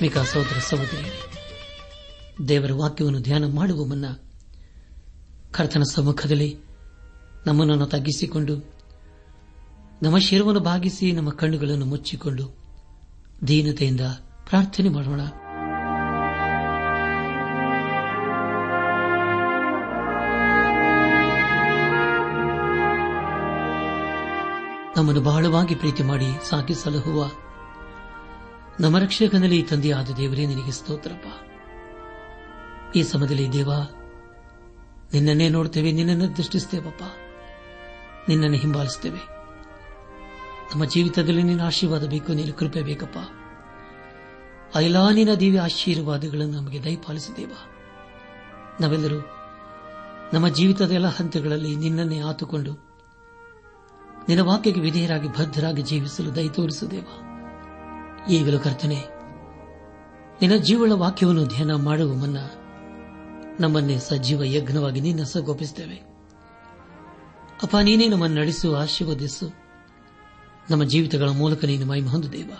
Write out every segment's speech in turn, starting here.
ಅನಾತ್ಮಿಕ ಸಹೋದರ ಸಹೋದರಿಯರೇ ದೇವರ ವಾಕ್ಯವನ್ನು ಧ್ಯಾನ ಮಾಡುವ ಮುನ್ನ ಕರ್ತನ ಸಮ್ಮುಖದಲ್ಲಿ ನಮ್ಮನ್ನು ತಗ್ಗಿಸಿಕೊಂಡು, ನಮ್ಮ ಶಿರವನ್ನು ಭಾಗಿಸಿ ನಮ್ಮ ಕಣ್ಣುಗಳನ್ನು ಮುಚ್ಚಿಕೊಂಡು ದೀನತೆಯಿಂದ ಪ್ರಾರ್ಥನೆ ಮಾಡೋಣ. ನಮ್ಮನ್ನು ಬಹಳವಾಗಿ ಪ್ರೀತಿ ಮಾಡಿ ಸಾಕಿ ಸಲಹುವ ನಮ್ಮ ರಕ್ಷಕನಲ್ಲಿ ತಂದೆಯಾದ ದೇವರೇ, ನಿನಗೆ ಸ್ತೋತ್ರಪ್ಪ. ಈ ಸಮಯದಲ್ಲಿ ದೇವ, ನಿನ್ನನ್ನೇ ನೋಡ್ತೇವೆ, ನಿನ್ನನ್ನು ದೃಷ್ಟಿಸ್ತೇವಪ್ಪ. ನಿನ್ನನ್ನು ಹಿಂಬಾಲಿಸ್ತೇವೆ. ನಮ್ಮ ಜೀವಿತದಲ್ಲಿ ನಿನ್ನ ಆಶೀರ್ವಾದ ಬೇಕು ನೀನು ಕೃಪೆ ಬೇಕಪ್ಪ. ಐಲಾನಿನ ದೇವಿ ಆಶೀರ್ವಾದಗಳನ್ನು ನಮಗೆ ದಯಪಾಲಿಸಿದೇವ ನಾವೆಲ್ಲರೂ ನಮ್ಮ ಜೀವಿತದ ಎಲ್ಲ ಹಂತಗಳಲ್ಲಿ ನಿನ್ನನ್ನೇ ಆತುಕೊಂಡು ನಿನ್ನ ವಾಕ್ಯಕ್ಕೆ ವಿಧೇಯರಾಗಿ ಬದ್ಧರಾಗಿ ಜೀವಿಸಲು ದಯ ತೋರಿಸುದೇವ ಈಗಲೂ ಕರ್ತನೆ, ನಿನ್ನ ಜೀವಳ ವಾಕ್ಯವನ್ನು ಧ್ಯಾನ ಮಾಡುವ ಮುನ್ನ ನಮ್ಮನ್ನೇ ಸಜೀವ ಯಜ್ಞವಾಗಿ ನಿನ್ನ ಸಗೋಪಿಸುತ್ತೇವೆ ಅಪ್ಪ, ನೀನೇ ನಮ್ಮನ್ನು ನಡೆಸು, ಆಶೀರ್ವದಿಸು. ನಮ್ಮ ಜೀವಿತಗಳ ಮೂಲಕ ನೀನು ಮಹಿಮೆ ಹೊಂದು ದೇವ.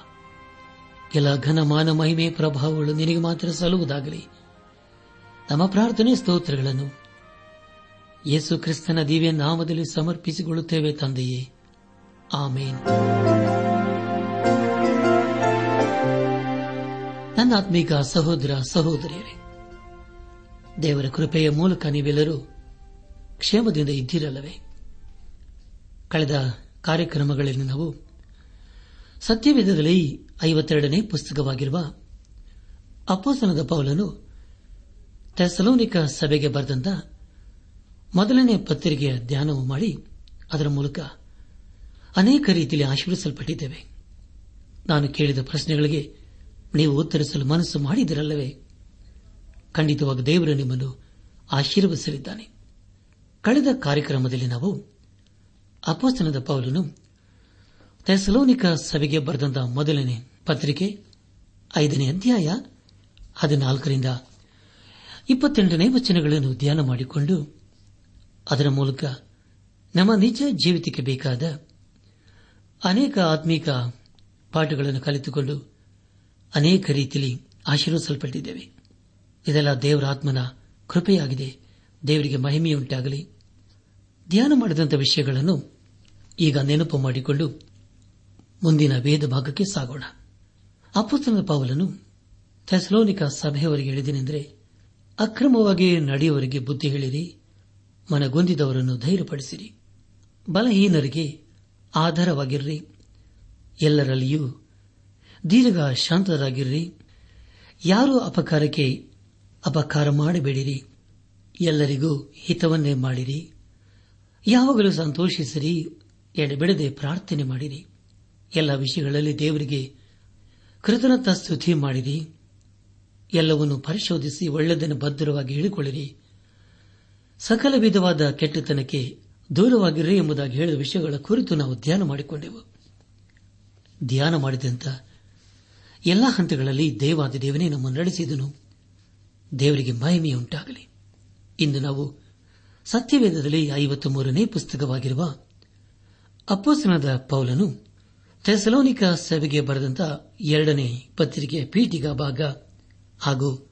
ಎಲ್ಲ ಘನಮಾನ ಮಹಿಮೆ ಪ್ರಭಾವಗಳು ನಿನಗೆ ಮಾತ್ರ ಸಲ್ಲುವುದಾಗಲಿ. ನಮ್ಮ ಪ್ರಾರ್ಥನೆ ಸ್ತೋತ್ರಗಳನ್ನು ಯೇಸು ಕ್ರಿಸ್ತನ ದಿವ್ಯ ನಾಮದಲ್ಲಿ ಸಮರ್ಪಿಸಿಕೊಳ್ಳುತ್ತೇವೆ ತಂದೆಯೇ. ಆಮೇನ್. ನನ್ನ ಆತ್ಮೀಕ ಸಹೋದರ ಸಹೋದರಿಯರೇ, ದೇವರ ಕೃಪೆಯ ಮೂಲಕ ನೀವೆಲ್ಲರೂ ಕ್ಷೇಮದಿಂದ ಇದ್ದಿರಲ್ಲವೇ? ಕಳೆದ ಕಾರ್ಯಕ್ರಮಗಳಲ್ಲಿ ನಾವು ಸತ್ಯವೇದದಲ್ಲಿ ಐವತ್ತೆರಡನೇ ಪುಸ್ತಕವಾಗಿರುವ ಅಪೋಸನದ ಪೌಲನು ತೆಸಲೋನಿಕ ಸಭೆಗೆ ಬರೆದಂತ ಮೊದಲನೇ ಪತ್ರಿಕೆಯ ಧ್ಯಾನವು ಮಾಡಿ ಅದರ ಮೂಲಕ ಅನೇಕ ರೀತಿಯಲ್ಲಿ ಆಶೀರ್ವಿಸಲ್ಪಟ್ಟಿದ್ದೇವೆ ನಾನು ಕೇಳಿದ ಪ್ರಶ್ನೆಗಳಿಗೆ ನೀವು ಉತ್ತರಿಸಲು ಮನಸ್ಸು ಮಾಡಿದಿರಲ್ಲವೇ? ಖಂಡಿತವಾಗಿ ದೇವರು ನಿಮ್ಮನ್ನು ಆಶೀರ್ವದಿಸಲಿದ್ದಾನೆ. ಕಳೆದ ಕಾರ್ಯಕ್ರಮದಲ್ಲಿ ನಾವು ಅಪೋಸ್ತನದ ಪೌಲನು ತೆಸಲೋನಿಕ ಸಭೆಗೆ ಬರೆದಂತ ಮೊದಲನೇ ಪತ್ರಿಕೆ, ಐದನೇ ಅಧ್ಯಾಯ, ಹದಿನಾಲ್ಕರಿಂದ ಇಪ್ಪತ್ತೆಂಟನೇ ವಚನಗಳನ್ನು ಧ್ಯಾನ ಮಾಡಿಕೊಂಡು ಅದರ ಮೂಲಕ ನಮ್ಮ ನಿಜ ಜೀವಿತಕ್ಕೆ ಬೇಕಾದ ಅನೇಕ ಆತ್ಮೀಕ ಪಾಠಗಳನ್ನು ಕಲಿತುಕೊಂಡು ಅನೇಕ ರೀತಿಯಲ್ಲಿ ಆಶೀರ್ವಿಸಲ್ಪಟ್ಟಿದ್ದೇವೆ ಇದೆಲ್ಲ ದೇವರ ಆತ್ಮನ ಕೃಪೆಯಾಗಿದೆ. ದೇವರಿಗೆ ಮಹಿಮೆಯುಂಟಾಗಲಿ. ಧ್ಯಾನ ಮಾಡಿದಂಥ ವಿಷಯಗಳನ್ನು ಈಗ ನೆನಪು ಮಾಡಿಕೊಂಡು ಮುಂದಿನ ವೇದ ಭಾಗಕ್ಕೆ ಸಾಗೋಣ. ಅಪ್ಪುಸ್ತನ ಪಾವಲನ್ನು ಥೆಸ್ಲೋನಿಕ ಸಭೆಯವರಿಗೆ ಹೇಳಿದನೆಂದರೆ ಅಕ್ರಮವಾಗಿ ನಡೆಯುವವರಿಗೆ ಬುದ್ಧಿ ಹೇಳಿರಿ, ಮನಗೊಂದಿದವರನ್ನು ಧೈರ್ಯಪಡಿಸಿರಿ. ಬಲಹೀನರಿಗೆ ಆಧಾರವಾಗಿರ್ರಿ. ಎಲ್ಲರಲ್ಲಿಯೂ ದೀರ್ಘ ಶಾಂತರಾಗಿರ್ರಿ. ಯಾರು ಅಪಕಾರಕ್ಕೆ ಅಪಕಾರ ಮಾಡಬೇಡಿರಿ. ಎಲ್ಲರಿಗೂ ಹಿತವನ್ನೇ ಮಾಡಿರಿ. ಯಾವಾಗಲೂ ಸಂತೋಷಿಸಿರಿ. ಎಡೆಬಿಡದೆ ಪ್ರಾರ್ಥನೆ ಮಾಡಿರಿ. ಎಲ್ಲ ವಿಷಯಗಳಲ್ಲಿ ದೇವರಿಗೆ ಕೃತಜ್ಞತಾ ಸ್ತುತಿ ಮಾಡಿರಿ. ಎಲ್ಲವನ್ನು ಪರಿಶೋಧಿಸಿ ಒಳ್ಳೆದನ್ನು ಭದ್ರವಾಗಿ ಹೇಳಿಕೊಳ್ಳಿರಿ. ಸಕಲ ವಿಧವಾದ ಕೆಟ್ಟತನಕ್ಕೆ ದೂರವಾಗಿರಿ ಎಂಬುದಾಗಿ ಹೇಳಿದ ವಿಷಯಗಳ ಕುರಿತು ನಾವು ಧ್ಯಾನ ಮಾಡಿಕೊಂಡೆವು. ಧ್ಯಾನ ಮಾಡಿದಂತ ಎಲ್ಲ ಹಂತಗಳಲ್ಲಿ ದೇವಾದ ದೇವನೇ ನಮ್ಮನ್ನು ನಡೆಸಿದನು. ದೇವರಿಗೆ ಮಹಿಮೆಯುಂಟಾಗಲಿ. ಇಂದು ನಾವು ಸತ್ಯವೇದದಲ್ಲಿ ಐವತ್ತು ಮೂರನೇ ಪುಸ್ತಕವಾಗಿರುವ ಅಪ್ಪೋಸನದ ಪೌಲನು ಥೆಸಲೋನಿಕ ಸಭೆಗೆ ಬರೆದಂತ ಎರಡನೇ ಪತ್ರಿಕೆಯ ಪೀಠಿಗ ಭಾಗ ಹಾಗೂ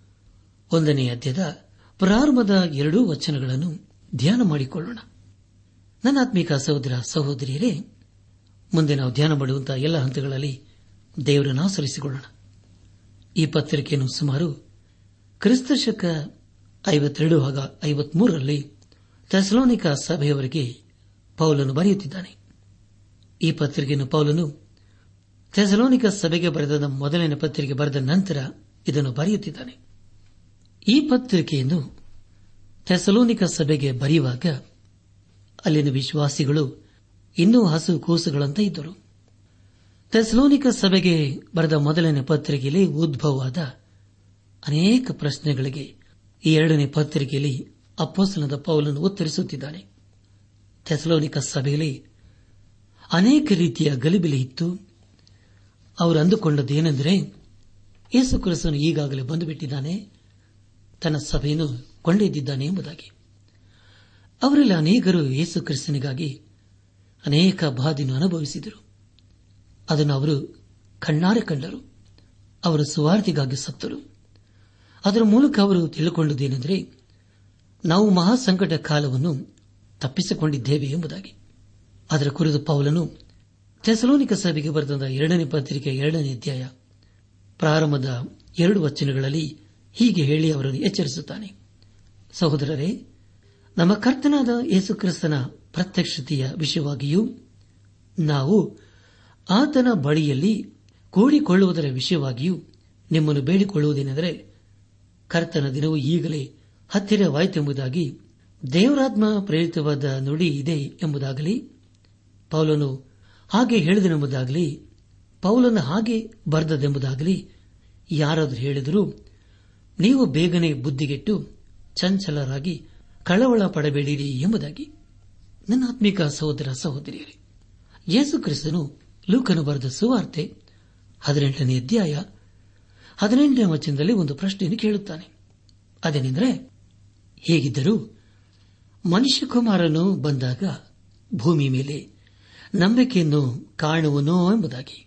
ಒಂದನೇ ಅಧ್ಯದ ಪ್ರಾರಂಭದ ಎರಡೂ ವಚನಗಳನ್ನು ಧ್ಯಾನ ಮಾಡಿಕೊಳ್ಳೋಣ. ನನ್ನಾತ್ಮೀಕ ಸಹೋದರ ಸಹೋದರಿಯರೇ, ಮುಂದೆ ನಾವು ಧ್ಯಾನ ಮಾಡುವಂತಹ ಎಲ್ಲ ಹಂತಗಳಲ್ಲಿ ದೇವರನ್ನು ಆಚರಿಸಿಕೊಳ್ಳೋಣ. ಈ ಪತ್ರಿಕೆಯನ್ನು ಸುಮಾರು ಕ್ರಿಸ್ತಶಕ ಐವತ್ತೆರಡು ಹಾಗೂ ಐವತ್ಮೂರರಲ್ಲಿ ಥೆಸಲೋನಿಕ ಸಭೆಯವರಿಗೆ ಪೌಲನು ಬರೆಯುತ್ತಿದ್ದಾನೆ. ಈ ಪತ್ರಿಕೆಯನ್ನು ಪೌಲನು ಥೆಸಲೋನಿಕ ಸಭೆಗೆ ಬರೆದ ಮೊದಲನೇ ಪತ್ರಿಕೆ ಬರೆದ ನಂತರ ಇದನ್ನು ಬರೆಯುತ್ತಿದ್ದಾನೆ. ಈ ಪತ್ರಿಕೆಯನ್ನು ಥೆಸಲೋನಿಕ ಸಭೆಗೆ ಬರೆಯುವಾಗ ಅಲ್ಲಿನ ವಿಶ್ವಾಸಿಗಳು ಇನ್ನೂ ಹಸು ಕೂಸುಗಳಂತೆ ಇದ್ದರು. ಥೆಸಲೋನಿಕ ಸಭೆಗೆ ಬರೆದ ಮೊದಲನೇ ಪತ್ರಿಕೆಯಲ್ಲಿ ಉದ್ಭವವಾದ ಅನೇಕ ಪ್ರಶ್ನೆಗಳಿಗೆ ಈ ಎರಡನೇ ಪತ್ರಿಕೆಯಲ್ಲಿ ಅಪ್ಪಸನದ ಪೌಲನ್ನು ಉತ್ತರಿಸುತ್ತಿದ್ದಾನೆ. ಥೆಸಲೋನಿಕ ಸಭೆಯಲ್ಲಿ ಅನೇಕ ರೀತಿಯ ಗಲಿಬಿಲಿ ಇತ್ತು. ಅವರು ಅಂದುಕೊಂಡದ್ದೇನೆಂದರೆ ಯೇಸು ಕ್ರಿಸ್ತನು ಈಗಾಗಲೇ ಬಂದುಬಿಟ್ಟಿದ್ದಾನೆ, ತನ್ನ ಸಭೆಯನ್ನು ಕೊಂಡೊಯ್ದಿದ್ದಾನೆ ಎಂಬುದಾಗಿ. ಅವರಲ್ಲಿ ಅನೇಕರು ಯೇಸು ಕ್ರಿಸ್ತನಿಗಾಗಿ ಅನೇಕ ಬಾಧಿನ ಅನುಭವಿಸಿದರು. ಅದನ್ನು ಅವರು ಕಣ್ಣಾರೆ ಕಂಡರು. ಅವರು ಸುವಾರ್ತಿಗಾಗಿ ಸತ್ತರು. ಅದರ ಮೂಲಕ ಅವರು ತಿಳಿದುಕೊಂಡುದೇನೆಂದರೆ ನಾವು ಮಹಾಸಂಕಟ ಕಾಲವನ್ನು ತಪ್ಪಿಸಿಕೊಂಡಿದ್ದೇವೆ ಎಂಬುದಾಗಿ. ಅದರ ಕುರಿತು ಪೌಲನು ಥೆಸಲೋನಿಕ ಸಭೆಗೆ ಬರೆದ ಎರಡನೇ ಪತ್ರಿಕೆ ಎರಡನೇ ಅಧ್ಯಾಯ ಪ್ರಾರಂಭದ ಎರಡು ವಚನಗಳಲ್ಲಿ ಹೀಗೆ ಹೇಳಿ ಅವರನ್ನು ಎಚ್ಚರಿಸುತ್ತಾನೆ. ಸಹೋದರರೇ, ನಮ್ಮ ಕರ್ತನಾದ ಯೇಸುಕ್ರಿಸ್ತನ ಪ್ರತ್ಯಕ್ಷತೆಯ ವಿಷಯವಾಗಿಯೂ ನಾವು ಆತನ ಬಳಿಯಲ್ಲಿ ಕೂಡಿಕೊಳ್ಳುವುದರ ವಿಷಯವಾಗಿಯೂ ನಿಮ್ಮನ್ನು ಬೇಡಿಕೊಳ್ಳುವುದೇನೆಂದರೆ ಕರ್ತನ ದಿನವು ಈಗಲೇ ಹತ್ತಿರವಾಯಿತೆಂಬುದಾಗಿ ದೇವರಾತ್ಮ ಪ್ರೇರಿತವಾದ ನುಡಿ ಇದೆ ಎಂಬುದಾಗಲಿ, ಪೌಲನು ಹಾಗೆ ಹೇಳಿದನೆಂಬುದಾಗಲಿ, ಪೌಲನ ಹಾಗೆ ಬರೆದದೆಂಬುದಾಗಲಿ ಯಾರಾದರೂ ಹೇಳಿದರೂ ನೀವು ಬೇಗನೆ ಬುದ್ಧಿಗೆಟ್ಟು ಚಂಚಲರಾಗಿ ಕಳವಳ ಪಡಬೇಡಿರಿ ಎಂಬುದಾಗಿ. ನನ್ನ ಆತ್ಮಿಕ ಸಹೋದರ ಸಹೋದರಿಯರೇ, ಯೇಸು ಕ್ರಿಸ್ತನು ಲೂಕನು ಬರೆದ ಸುವಾರ್ತೆ ಹದಿನೆಂಟನೇ ಅಧ್ಯಾಯ ಹದಿನೆಂಟನೇ ವಚನದಲ್ಲಿ ಒಂದು ಪ್ರಶ್ನೆಯನ್ನು ಕೇಳುತ್ತಾನೆ. ಅದೇನೆಂದರೆ, ಹೇಗಿದ್ದರೂ ಮನುಷ್ಯಕುಮಾರನು ಬಂದಾಗ ಭೂಮಿ ಮೇಲೆ ನಂಬಿಕೆಯನ್ನು ಕಾಣುವನೋ ಎಂಬುದಾಗಿ.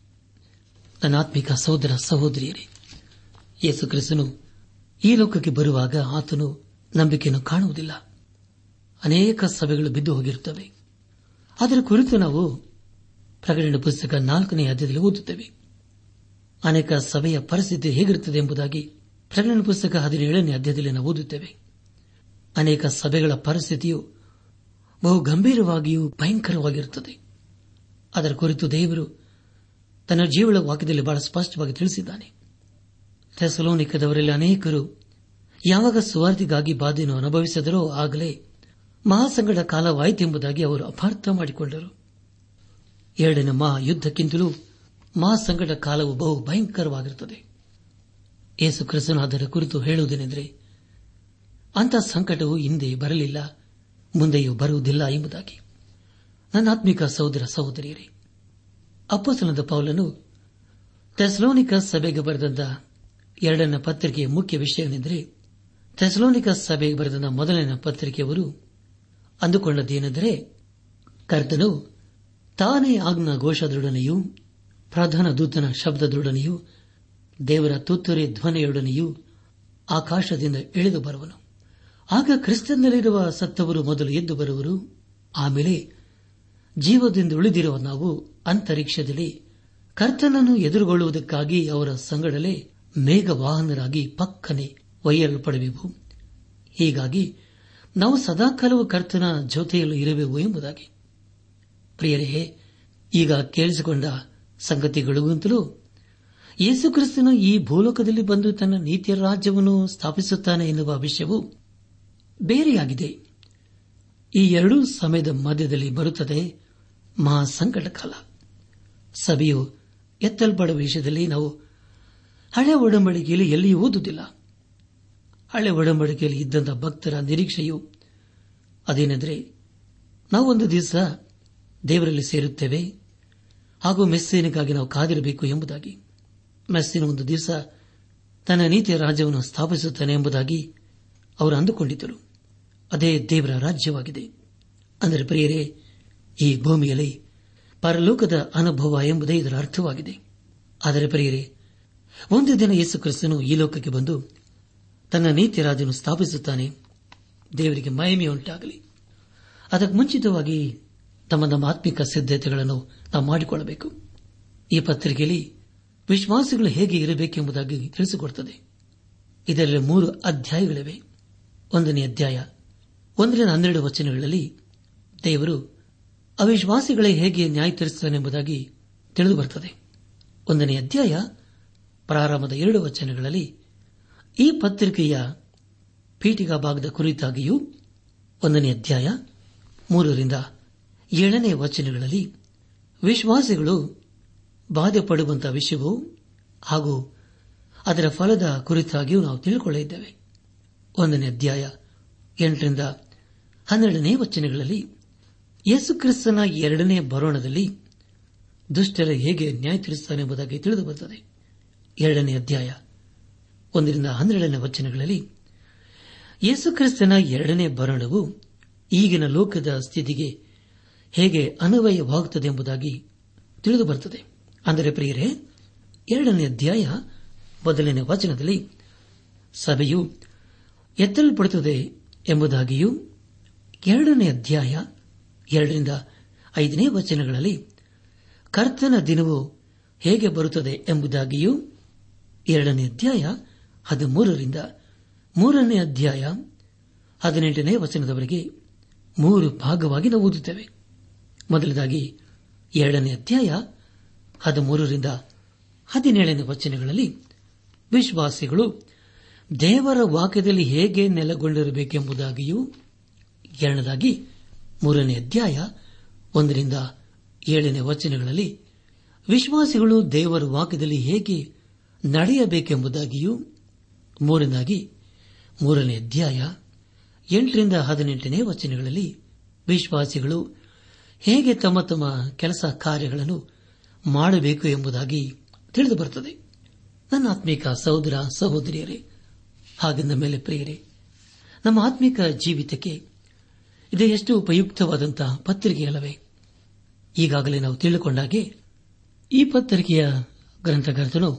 ನನ್ನಾತ್ಮಿಕ ಸಹೋದರ ಸಹೋದರಿಯರೇ, ಯೇಸು ಕ್ರಿಸ್ತನು ಈ ಲೋಕಕ್ಕೆ ಬರುವಾಗ ಆತನು ನಂಬಿಕೆಯನ್ನು ಕಾಣುವುದಿಲ್ಲ. ಅನೇಕ ಸಭೆಗಳು ಬಿದ್ದು ಹೋಗಿರುತ್ತವೆ. ಅದರ ಕುರಿತು ನಾವು ಪ್ರಕಟಣೆ ಪುಸ್ತಕ ನಾಲ್ಕನೇ ಅಧ್ಯಾಯದಲ್ಲಿ ಓದುತ್ತೇವೆ. ಅನೇಕ ಸಭೆಯ ಪರಿಸ್ಥಿತಿ ಹೇಗಿರುತ್ತದೆ ಎಂಬುದಾಗಿ ಪ್ರಕಟಣೆ ಪುಸ್ತಕ ಹದಿನೇಳನೇ ಅಧ್ಯಾಯದಲ್ಲಿ ನಾವು ಓದುತ್ತೇವೆ. ಅನೇಕ ಸಭೆಗಳ ಪರಿಸ್ಥಿತಿಯು ಬಹು ಗಂಭೀರವಾಗಿಯೂ ಭಯಂಕರವಾಗಿರುತ್ತದೆ. ಅದರ ಕುರಿತು ದೇವರು ತನ್ನ ಜೀವಳ ವಾಕ್ಯದಲ್ಲಿ ಬಹಳ ಸ್ಪಷ್ಟವಾಗಿ ತಿಳಿಸಿದ್ದಾನೆ. ಥೆಸಲೋನಿಕದವರಲ್ಲಿ ಅನೇಕರು ಯಾವಾಗ ಸುವಾರ್ತಿಗಾಗಿ ಬಾಧೆಯನ್ನು ಅನುಭವಿಸಿದರೋ ಆಗಲೇ ಮಹಾಸಂಗಡ ಕಾಲವಾಯಿತೆಂಬುದಾಗಿ ಅವರು ಅಪಾರ್ಥ ಮಾಡಿಕೊಂಡರು. ಎರಡನೇ ಮಹಾ ಯುದ್ದಕ್ಕಿಂತಲೂ ಸಂಕಟ ಕಾಲವು ಬಹು ಭಯಂಕರವಾಗಿರುತ್ತದೆ ಯೇಸು ಕ್ರಿಸ್ತನು ಅದರ ಕುರಿತು ಹೇಳುವುದೇನೆಂದರೆ ಅಂತಹ ಸಂಕಟವು ಹಿಂದೆ ಬರಲಿಲ್ಲ, ಮುಂದೆಯೂ ಬರುವುದಿಲ್ಲ ಎಂಬುದಾಗಿ. ನನ್ನ ಆತ್ಮಿಕ ಸಹೋದರ ಸಹೋದರಿಯರೇ ಅಪ್ಪಸನದ ಪೌಲನು ಥೆಸ್ಲೋನಿಕ ಸಭೆಗೆ ಬರೆದಂತ ಎರಡನೇ ಪತ್ರಿಕೆಯ ಮುಖ್ಯ ವಿಷಯವೆಂದರೆ, ಥೆಸ್ಲೋನಿಕ ಸಭೆಗೆ ಬರೆದ ಮೊದಲನೇ ಪತ್ರಿಕೆಯವರು ಅಂದುಕೊಂಡದ್ದೇನೆಂದರೆ, ಕರ್ತನು ತಾನೇ ಆಜ್ಞಾ ಘೋಷದೊಡನೆಯೂ, ಪ್ರಧಾನ ದೂತನ ಶಬ್ದದೊಡನೆಯೂ, ದೇವರ ತುತ್ತುರಿ ಧ್ವನಿಯೊಡನೆಯೂ ಆಕಾಶದಿಂದ ಇಳಿದು ಬರುವನು. ಆಗ ಕ್ರಿಸ್ತನಲ್ಲಿರುವ ಸತ್ತವರು ಮೊದಲು ಎದ್ದು ಬರುವರು. ಆಮೇಲೆ ಜೀವದಿಂದ ಉಳಿದಿರುವ ನಾವು ಅಂತರಿಕ್ಷದಲ್ಲಿ ಕರ್ತನನ್ನು ಎದುರುಗೊಳ್ಳುವುದಕ್ಕಾಗಿ ಅವರ ಸಂಗಡಲೇ ಮೇಘವಾಹನರಾಗಿ ಪಕ್ಕನೆ ಒಯ್ಯಲ್ಪಡಬೇಕು ಹೀಗಾಗಿ ನಾವು ಸದಾಕಾಲವು ಕರ್ತನ ಜೊತೆಯಲ್ಲಿ ಇರಬೇಕು ಎಂಬುದಾಗಿ. ಪ್ರಿಯರೇ, ಈಗ ಕೇಳಿಸಿಕೊಂಡ ಸಂಗತಿಗಳಿಗಂತಲೂ ಯೇಸುಕ್ರಿಸ್ತನು ಈ ಭೂಲೋಕದಲ್ಲಿ ಬಂದು ತನ್ನ ನೀತಿಯ ರಾಜ್ಯವನ್ನು ಸ್ಥಾಪಿಸುತ್ತಾನೆ ಎನ್ನುವ ವಿಷಯವು ಬೇರೆಯಾಗಿದೆ. ಈ ಎರಡೂ ಸಮಯದ ಮಧ್ಯದಲ್ಲಿ ಬರುತ್ತದೆ ಮಹಾ ಸಂಕಟ ಕಾಲ. ಸಭೆಯು ಎತ್ತಲ್ಪಡುವ ವಿಷಯದಲ್ಲಿ ನಾವು ಹಳೆ ಒಡಂಬಡಿಕೆಯಲ್ಲಿ ಎಲ್ಲಿಯೂ ಓದುವುದಿಲ್ಲ. ಹಳೆ ಒಡಂಬಡಿಕೆಯಲ್ಲಿ ಇದ್ದಂಥ ಭಕ್ತರ ನಿರೀಕ್ಷೆಯು ಅದೇನೆಂದರೆ, ನಾವೊಂದು ದಿವಸ ದೇವರಲ್ಲಿ ಸೇರುತ್ತೇವೆ. ಹಾಗೂ ಮೆಸ್ಸೇನಿಗಾಗಿ ನಾವು ಕಾದಿರಬೇಕು ಎಂಬುದಾಗಿ. ಮೆಸ್ಸಿನ ಒಂದು ದಿವಸ ತನ್ನ ನೀತಿಯ ರಾಜ್ಯವನ್ನು ಸ್ಥಾಪಿಸುತ್ತಾನೆ ಎಂಬುದಾಗಿ ಅವರು ಅಂದುಕೊಂಡಿದ್ದರು. ಅದೇ ದೇವರ ರಾಜ್ಯವಾಗಿದೆ. ಅಂದರೆ ಪ್ರಿಯರೇ, ಈ ಭೂಮಿಯಲ್ಲಿ ಪರಲೋಕದ ಅನುಭವ ಎಂಬುದೇ ಇದರ ಅರ್ಥವಾಗಿದೆ. ಆದರೆ ಪ್ರಿಯರೇ, ಒಂದು ದಿನ ಯೇಸು ಕ್ರಿಸ್ತನು ಈ ಲೋಕಕ್ಕೆ ಬಂದು ತನ್ನ ನೀತಿ ರಾಜನು ಸ್ಥಾಪಿಸುತ್ತಾನೆ. ದೇವರಿಗೆ ಮಹಿಮೆಯುಂಟಾಗಲಿ. ಅದಕ್ಕೆ ಮುಂಚಿತವಾಗಿ ತಮ್ಮ ನಮ್ಮ ಆತ್ಮಿಕ ಸಿದ್ಧತೆಗಳನ್ನು ನಾವು ಮಾಡಿಕೊಳ್ಳಬೇಕು. ಈ ಪತ್ರಿಕೆಯಲ್ಲಿ ವಿಶ್ವಾಸಿಗಳು ಹೇಗೆ ಇರಬೇಕೆಂಬುದಾಗಿ ತಿಳಿಸಿಕೊಡುತ್ತದೆ ಇದರಲ್ಲಿ ಮೂರು ಅಧ್ಯಾಯಗಳಿವೆ. ಒಂದನೇ ಅಧ್ಯಾಯ, ಒಂದರಿಂದ ಹನ್ನೆರಡು ವಚನಗಳಲ್ಲಿ ದೇವರು ಅವಿಶ್ವಾಸಿಗಳೇ ಹೇಗೆ ನ್ಯಾಯ ತೀರಿಸುತ್ತಾನೆಂಬುದಾಗಿ ತಿಳಿದು ಬರುತ್ತದೆ ಒಂದನೇ ಅಧ್ಯಾಯ, ಪ್ರಾರಂಭದ ಎರಡು ವಚನಗಳಲ್ಲಿ ಈ ಪತ್ರಿಕೆಯ ಪೀಠಿಕಾ ಭಾಗದ ಕುರಿತಾಗಿಯೂ ಒಂದನೇ ಅಧ್ಯಾಯ, ಮೂರರಿಂದ ಏಳನೇ ವಚನಗಳಲ್ಲಿ ವಿಶ್ವಾಸಿಗಳು ಬಾಧೆ ಪಡುವಂತಹ ವಿಷಯವೂ ಹಾಗೂ ಅದರ ಫಲದ ಕುರಿತಾಗಿಯೂ ನಾವು ತಿಳಿದುಕೊಳ್ಳಿದ್ದೇವೆ ಒಂದನೇ ಅಧ್ಯಾಯ ಎಂಟರಿಂದ ಹನ್ನೆರಡನೇ ವಚನಗಳಲ್ಲಿ ಯೇಸುಕ್ರಿಸ್ತನ ಎರಡನೇ ಬರೋಣದಲ್ಲಿ ದುಷ್ಟರ ಹೇಗೆ ನ್ಯಾಯ ತೀರಿಸುತ್ತಾನೆ ಎಂಬುದಾಗಿ ತಿಳಿದುಬರುತ್ತದೆ ಎರಡನೇ ಅಧ್ಯಾಯ ಒಂದರಿಂದ ಹನ್ನೆರಡನೇ ವಚನಗಳಲ್ಲಿ ಯೇಸುಕ್ರಿಸ್ತನ ಎರಡನೇ ಬರಣವು ಈಗಿನ ಲೋಕದ ಸ್ಥಿತಿಗೆ ಹೇಗೆ ಅನ್ವಯವಾಗುತ್ತದೆ ಎಂಬುದಾಗಿ ತಿಳಿದು ಬರುತ್ತದೆ. ಅಂದರೆ ಪ್ರಿಯರೇ, ಎರಡನೇ ಅಧ್ಯಾಯ ಮೊದಲನೇ ವಚನದಲ್ಲಿ ಸಭೆಯು ಎತ್ತಲ್ಪಡುತ್ತದೆ ಎಂಬುದಾಗಿಯೂ ಎರಡನೇ ಅಧ್ಯಾಯ ಎರಡರಿಂದ ಐದನೇ ವಚನಗಳಲ್ಲಿ ಕರ್ತನ ದಿನವು ಹೇಗೆ ಬರುತ್ತದೆ ಎಂಬುದಾಗಿಯೂ ಎರಡನೇ ಅಧ್ಯಾಯ ಹದಿಮೂರರಿಂದ ಮೂರನೇ ಅಧ್ಯಾಯ ಹದಿನೆಂಟನೇ ವಚನದವರೆಗೆ ಮೂರು ಭಾಗವಾಗಿ ನಾವು ಓದುತ್ತೇವೆ. ಮೊದಲದಾಗಿ ಎರಡನೇ ಅಧ್ಯಾಯ ಹದಿಮೂರರಿಂದ ಹದಿನೇಳನೇ ವಚನಗಳಲ್ಲಿ ವಿಶ್ವಾಸಿಗಳು, ದೇವರ ವಾಕ್ಯದಲ್ಲಿ ಹೇಗೆ ನೆಲೆಗೊಂಡಿರಬೇಕೆಂಬುದಾಗಿಯೂ ಎರಡನೇದಾಗಿ ಮೂರನೇ ಅಧ್ಯಾಯ ಒಂದರಿಂದ ಏಳನೇ ವಚನಗಳಲ್ಲಿ ವಿಶ್ವಾಸಿಗಳು ದೇವರ ವಾಕ್ಯದಲ್ಲಿ ಹೇಗೆ ನಡೆಯಬೇಕೆಂಬುದಾಗಿಯೂ ಮೂರನೇದಾಗಿ ಮೂರನೇ ಅಧ್ಯಾಯ ಎಂಟರಿಂದ ಹದಿನೆಂಟನೇ ವಚನಗಳಲ್ಲಿ ವಿಶ್ವಾಸಿಗಳು ಹೇಗೆ ತಮ್ಮ ತಮ್ಮ ಕೆಲಸ ಕಾರ್ಯಗಳನ್ನು ಮಾಡಬೇಕು ಎಂಬುದಾಗಿ ತಿಳಿದು ಬರುತ್ತದೆ. ನನ್ನ ಆತ್ಮಿಕ ಸಹೋದರ, ಸಹೋದರಿಯರೇ, ಹಾಗೆಂದ ಮೇಲೆ ಪ್ರಿಯರೇ, ನಮ್ಮ ಆತ್ಮಿಕ ಜೀವಿತಕ್ಕೆ ಇದು ಎಷ್ಟು ಉಪಯುಕ್ತವಾದಂತಹ ಪತ್ರಿಕೆಯಲ್ಲವೇ ಈಗಾಗಲೇ ನಾವು ತಿಳಿದುಕೊಂಡಾಗೆ ಈ ಪತ್ರಿಕೆಯ ಗ್ರಂಥಕರ್ತನು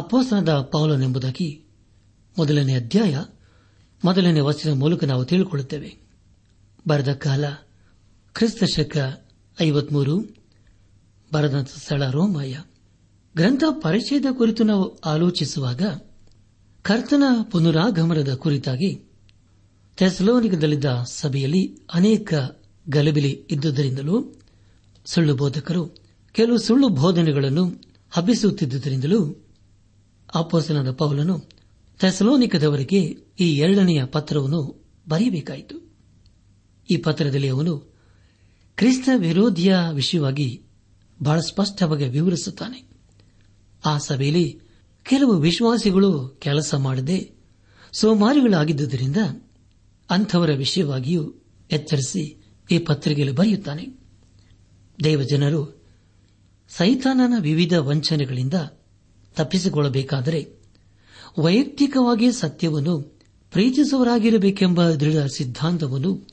ಪಾವಲನ್ ಪೌಲನೆಂಬುದಾಗಿ ಮೊದಲನೇ ಅಧ್ಯಾಯ, ಮೊದಲನೇ ವಚನ ಮೂಲಕ ನಾವು ತಿಳಿದುಕೊಳ್ಳುತ್ತೇವೆ. ಬರೆದ ಕಾಲ ಕ್ರಿಸ್ತ ಶಕ ಐವತ್ಮೂರು ಬರೆದಂತ ಸ್ಥಳ ರೋಮಾಯ. ಗ್ರಂಥ ಪರಿಚಯದ ಕುರಿತು ನಾವು ಆಲೋಚಿಸುವಾಗ ಕರ್ತನ ಪುನರಾಗಮನದ ಕುರಿತಾಗಿ ತೆಸಲೋನಿಕದಲ್ಲಿದ್ದ ಸಭೆಯಲ್ಲಿ ಅನೇಕ ಗಲಬಿಲಿ ಇದ್ದುದರಿಂದಲೂ ಸುಳ್ಳು ಬೋಧಕರು ಕೆಲವು ಸುಳ್ಳು ಬೋಧನೆಗಳನ್ನು ಹಬ್ಬಿಸುತ್ತಿದ್ದುದರಿಂದಲೂ ಅಪ್ಪೋಸನದ ಪೌಲನು ತೆಸಲೋನಿಕದವರಿಗೆ ಈ ಎರಡನೆಯ ಪತ್ರವನ್ನು ಬರೆಯಬೇಕಾಯಿತು. ಈ ಪತ್ರದಲ್ಲಿ ಅವನು ಕ್ರಿಸ್ತ ವಿರೋಧಿಯ ವಿಷಯವಾಗಿ ಬಹಳ ಸ್ಪಷ್ಟವಾಗಿ ವಿವರಿಸುತ್ತಾನೆ. ಆ ಸಭೆಯಲ್ಲಿ ಕೆಲವು ವಿಶ್ವಾಸಿಗಳು ಕೆಲಸ ಮಾಡದೆ ಸೋಮಾರಿಗಳಾಗಿದ್ದುದರಿಂದ ಅಂಥವರ ವಿಷಯವಾಗಿಯೂ ಎಚ್ಚರಿಸಿ ಈ ಪತ್ರಿಕೆಯಲ್ಲಿ ಬರೆಯುತ್ತಾನೆ. ದೇವಜನರು ಸೈತಾನನ ವಿವಿಧ ವಂಚನೆಗಳಿಂದ ತಪ್ಪಿಸಿಕೊಳ್ಳಬೇಕಾದರೆ ವೈಯಕ್ತಿಕವಾಗಿ ಸತ್ಯವನ್ನು ಪ್ರೀತಿಸುವರಾಗಿರಬೇಕೆಂಬ ದೃಢ ಸಿದ್ಧಾಂತವನ್ನು,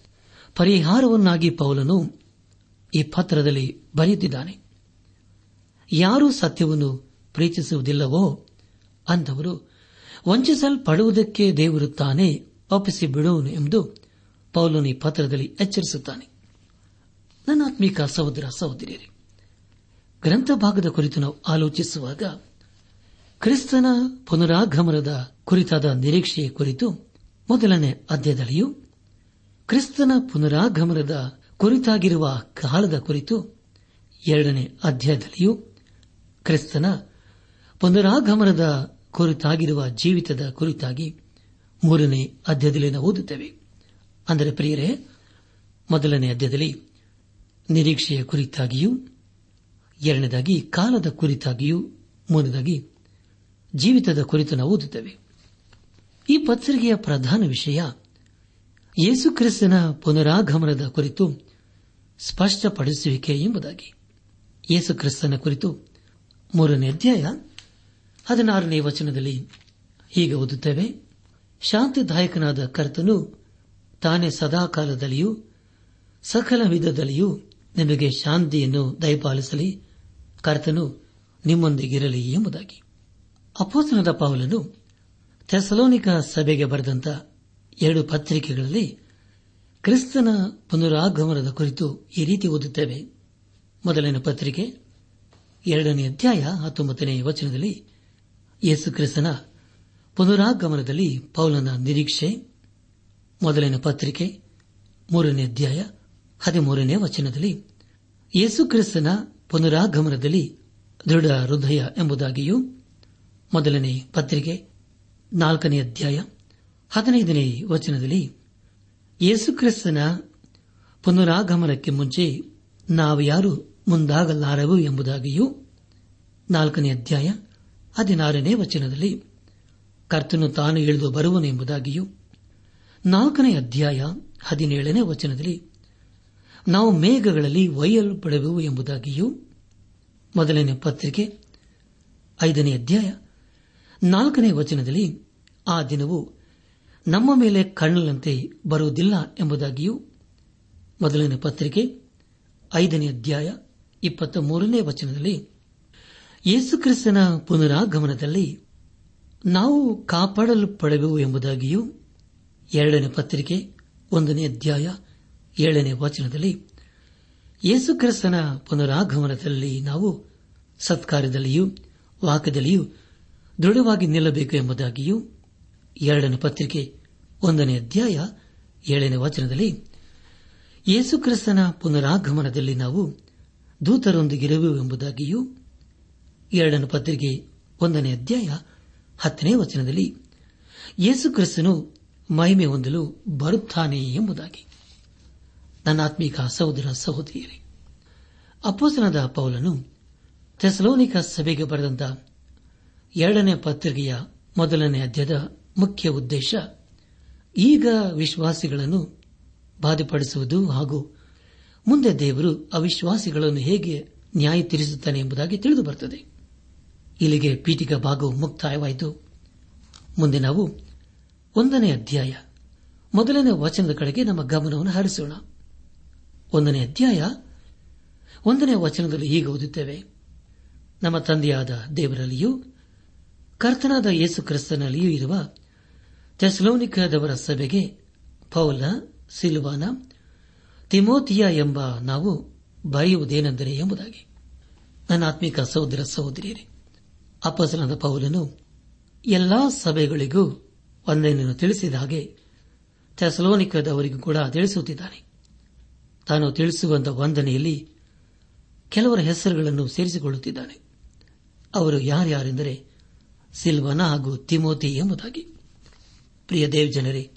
ಪರಿಹಾರವನ್ನಾಗಿ ಪೌಲನು ಈ ಪತ್ರದಲ್ಲಿ ಬರೆಯುತ್ತಿದ್ದಾನೆ. ಯಾರು ಸತ್ಯವನ್ನು ಪ್ರೀತಿಸುವುದಿಲ್ಲವೋ ಅಂಥವರು ವಂಚಿಸಲ್ಪಡುವುದಕ್ಕೆ ದೇವರು ತಾನೇ ಒಪ್ಪಿಸಿ ಬಿಡುವನು ಎಂದು ಪೌಲನು ಈ ಪತ್ರದಲ್ಲಿ ಎಚ್ಚರಿಸುತ್ತಾನೆ. ನನ್ನ ಆತ್ಮಿಕ ಸಹೋದರ ಸಹೋದರಿಯರೇ, ಗ್ರಂಥ ಭಾಗದ ಕುರಿತು ನಾವು ಆಲೋಚಿಸುವಾಗ ಕ್ರಿಸ್ತನ ಪುನರಾಗಮನದ ಕುರಿತಾದ ನಿರೀಕ್ಷೆಯ ಕುರಿತು ಮೊದಲನೇ ಅಧ್ಯಾಯದಲ್ಲಿಯೂ ಕ್ರಿಸ್ತನ ಪುನರಾಗಮನದ ಕುರಿತಾಗಿರುವ ಕಾಲದ ಕುರಿತು ಎರಡನೇ ಅಧ್ಯಾಯದಲ್ಲಿಯೂ ಕ್ರಿಸ್ತನ ಪುನರಾಗಮನದ ಕುರಿತಾಗಿರುವ ಜೀವಿತದ ಕುರಿತಾಗಿ ಮೂರನೇ ಅಧ್ಯಾಯದಲ್ಲಿ ನಾವು ಓದುತ್ತೇವೆ. ಅಂದರೆ ಪ್ರಿಯರೇ, ಮೊದಲನೇ ಅಧ್ಯಾಯದಲ್ಲಿ ನಿರೀಕ್ಷೆಯ ಕುರಿತಾಗಿಯೂ, ಎರಡನೇದಾಗಿ ಕಾಲದ ಕುರಿತಾಗಿಯೂ, ಮೂರನೇದಾಗಿ ಜೀವಿತದ ಕುರಿತು ನಾವು ಓದುತ್ತೇವೆ. ಈ ಪತ್ರಿಕೆಯ ಪ್ರಧಾನ ವಿಷಯ ಯೇಸುಕ್ರಿಸ್ತನ ಪುನರಾಗಮನದ ಕುರಿತು ಸ್ಪಷ್ಟಪಡಿಸುವಿಕೆ ಎಂಬುದಾಗಿ ಯೇಸುಕ್ರಿಸ್ತನ ಕುರಿತು ಮೂರನೇ ಅಧ್ಯಾಯ ಹದಿನಾರನೇ ವಚನದಲ್ಲಿ ಹೀಗೆ ಓದುತ್ತೇವೆ, ಶಾಂತಿದಾಯಕನಾದ ಕರ್ತನು ತಾನೇ ಸದಾಕಾಲದಲ್ಲಿಯೂ ಸಕಲ ವಿಧದಲ್ಲಿಯೂ ನಿಮಗೆ ಶಾಂತಿಯನ್ನು ದಯಪಾಲಿಸಲಿ, ಕರ್ತನು ನಿಮ್ಮೊಂದಿಗಿರಲಿ ಎಂಬುದಾಗಿ. ಅಪೋಸನದ ಪೌಲನು ಥೆಸಲೋನಿಕ ಸಭೆಗೆ ಬರೆದಂತ ಎರಡು ಪತ್ರಿಕೆಗಳಲ್ಲಿ ಕ್ರಿಸ್ತನ ಪುನರಾಗಮನದ ಕುರಿತು ಈ ರೀತಿ ಓದುತ್ತೇವೆ. ಮೊದಲನೇ ಪತ್ರಿಕೆ ಎರಡನೇ ಅಧ್ಯಾಯ ಹತ್ತೊಂಬತ್ತನೇ ವಚನದಲ್ಲಿ ಯೇಸು ಕ್ರಿಸ್ತನ ಪುನರಾಗಮನದಲ್ಲಿ ಪೌಲನ ನಿರೀಕ್ಷೆ. ಮೊದಲಿನ ಪತ್ರಿಕೆ ಮೂರನೇ ಅಧ್ಯಾಯ ಹದಿಮೂರನೇ ವಚನದಲ್ಲಿ ಯೇಸು ಕ್ರಿಸ್ತನ ಪುನರಾಗಮನದಲ್ಲಿ ದೃಢ ಹೃದಯ ಎಂಬುದಾಗಿಯೂ ಮೊದಲನೇ ಪತ್ರಿಕೆ ನಾಲ್ಕನೇ ಅಧ್ಯಾಯ ಹದಿನೈದನೇ ವಚನದಲ್ಲಿ ಯೇಸುಕ್ರಿಸ್ತನ ಪುನರಾಗಮನಕ್ಕೆ ಮುಂಚೆ ನಾವು ಯಾರು ಮುಂದಾಗಲಾರವು ಎಂಬುದಾಗಿಯೂ ನಾಲ್ಕನೇ ಅಧ್ಯಾಯ ಹದಿನಾರನೇ ವಚನದಲ್ಲಿ ಕರ್ತನು ತಾನು ಇಳಿದು ಬರುವನು ಎಂಬುದಾಗಿಯೂ ನಾಲ್ಕನೇ ಅಧ್ಯಾಯ ಹದಿನೇಳನೇ ವಚನದಲ್ಲಿ ನಾವು ಮೇಘಗಳಲ್ಲಿ ಒಯ್ಯಲ್ಪಡುವೆವು ಎಂಬುದಾಗಿಯೂ ಮೊದಲನೇ ಪತ್ರಿಕೆ ಐದನೇ ಅಧ್ಯಾಯ ನಾಲ್ಕನೇ ವಚನದಲ್ಲಿ ಆ ದಿನವು ನಮ್ಮ ಮೇಲೆ ಕಣ್ಣಲಂತೆ ಬರುವುದಿಲ್ಲ ಎಂಬುದಾಗಿಯೂ ಮೊದಲನೇ ಪತ್ರಿಕೆ, ಐದನೇ ಅಧ್ಯಾಯ ಇಪ್ಪತ್ತ ಮೂರನೇ ವಚನದಲ್ಲಿ ಯೇಸುಕ್ರಿಸ್ತನ ಪುನರಾಗಮನದಲ್ಲಿ ನಾವು ಕಾಪಾಡಲ್ಪಡುವೆವು ಎಂಬುದಾಗಿಯೂ ಎರಡನೇ ಪತ್ರಿಕೆ, ಒಂದನೇ ಅಧ್ಯಾಯ, ಏಳನೇ ವಚನದಲ್ಲಿ ಯೇಸುಕ್ರಿಸ್ತನ ಪುನರಾಗಮನದಲ್ಲಿ ನಾವು ಸತ್ಕಾರ್ಯದಲ್ಲಿಯೂ ವಾಕ್ಯದಲ್ಲಿಯೂ ದೃಢವಾಗಿ ನಿಲ್ಲಬೇಕು ಎಂಬುದಾಗಿಯೂ ಎರಡನೇ ಪತ್ರಿಕೆ, ಒಂದನೇ ಅಧ್ಯಾಯ, ಏಳನೇ ವಚನದಲ್ಲಿ ಯೇಸುಕ್ರಿಸ್ತನ ಪುನರಾಗಮನದಲ್ಲಿ ನಾವು ದೂತರೊಂದಿಗಿರುವೆವು ಎಂಬುದಾಗಿಯೂ, ಎರಡನೇ ಪತ್ರಿಕೆ, ಒಂದನೇ ಅಧ್ಯಾಯ, ಹತ್ತನೇ ವಚನದಲ್ಲಿ ಯೇಸುಕ್ರಿಸ್ತನು ಮಹಿಮೆ ಹೊಂದಲು ಬರುತ್ತಾನೆ ಎಂಬುದಾಗಿ. ನನ್ನ ಆತ್ಮೀಕ ಸಹೋದರ ಸಹೋದರಿಯರೇ ಅಪ್ಪೋಸನದ ಪೌಲನು ಥೆಸಲೋನಿಕ ಸಭೆಗೆ ಬರೆದಂತ ಎರಡನೇ ಪತ್ರಿಕೆಯ ಮೊದಲನೇ ಅಧ್ಯಾಯದ ಮುಖ್ಯ ಉದ್ದೇಶ ಈಗ ವಿಶ್ವಾಸಿಗಳನ್ನು ಬಾಧೆಪಡಿಸುವುದು ಹಾಗೂ ಮುಂದೆ ದೇವರು ಅವಿಶ್ವಾಸಿಗಳನ್ನು ಹೇಗೆ ನ್ಯಾಯ ತೀರಿಸುತ್ತಾನೆ ಎಂಬುದಾಗಿ ತಿಳಿದು ಬರುತ್ತದೆ. ಇಲ್ಲಿಗೆ ಪೀಠಿಕ ಭಾಗವು ಮುಕ್ತಾಯವಾಯಿತು. ಮುಂದೆ ನಾವು ಒಂದನೇ ಅಧ್ಯಾಯ, ಮೊದಲನೇ ವಚನದ ಕಡೆಗೆ ನಮ್ಮ ಗಮನವನ್ನು ಹರಿಸೋಣ. ಒಂದನೇ ಅಧ್ಯಾಯ, ಒಂದನೇ ವಚನದಲ್ಲಿ ಹೀಗೆ ಓದುತ್ತೇವೆ. ನಮ್ಮ ತಂದೆಯಾದ ದೇವರಲ್ಲಿಯೂ ಕರ್ತನಾದ ಯೇಸು ಕ್ರಿಸ್ತನಲ್ಲಿಯೂ ಇರುವ ತೆಸ್ಲೋನಿಕದವರ ಸಭೆಗೆ ಪೌಲ, ಸಿಲ್ವಾನ ತಿಮೋತಿಯ ಎಂಬ ನಾವು ಬರೆಯುವುದೇನೆಂದರೆ ಎಂಬುದಾಗಿ. ನನ್ನ ಆತ್ಮಿಕ ಸಹೋದರ ಸಹೋದರಿಯರೇ ಅಪ್ಪಸನಾದ ಪೌಲನು ಎಲ್ಲಾ ಸಭೆಗಳಿಗೂ ಒಂದನ್ನು ತಿಳಿಸಿದ ಹಾಗೆ ಥೆಸಲೋನಿಕದವರಿಗೂ ಕೂಡ ತಿಳಿಸುತ್ತಿದ್ದಾನೆ. ತಾನು ತಿಳಿಸುವಂತ ವಂದನೆಯಲ್ಲಿ ಕೆಲವರ ಹೆಸರುಗಳನ್ನು ಸೇರಿಸಿಕೊಳ್ಳುತ್ತಿದ್ದಾನೆ. ಅವರು ಯಾರ್ಯಾರೆಂದರೆ ಸಿಲ್ವನ ಹಾಗೂ ತಿಮೋತಿ ಎಂಬುದಾಗಿ. ಪ್ರಿಯ ದೇವ್ ಜನರೇ,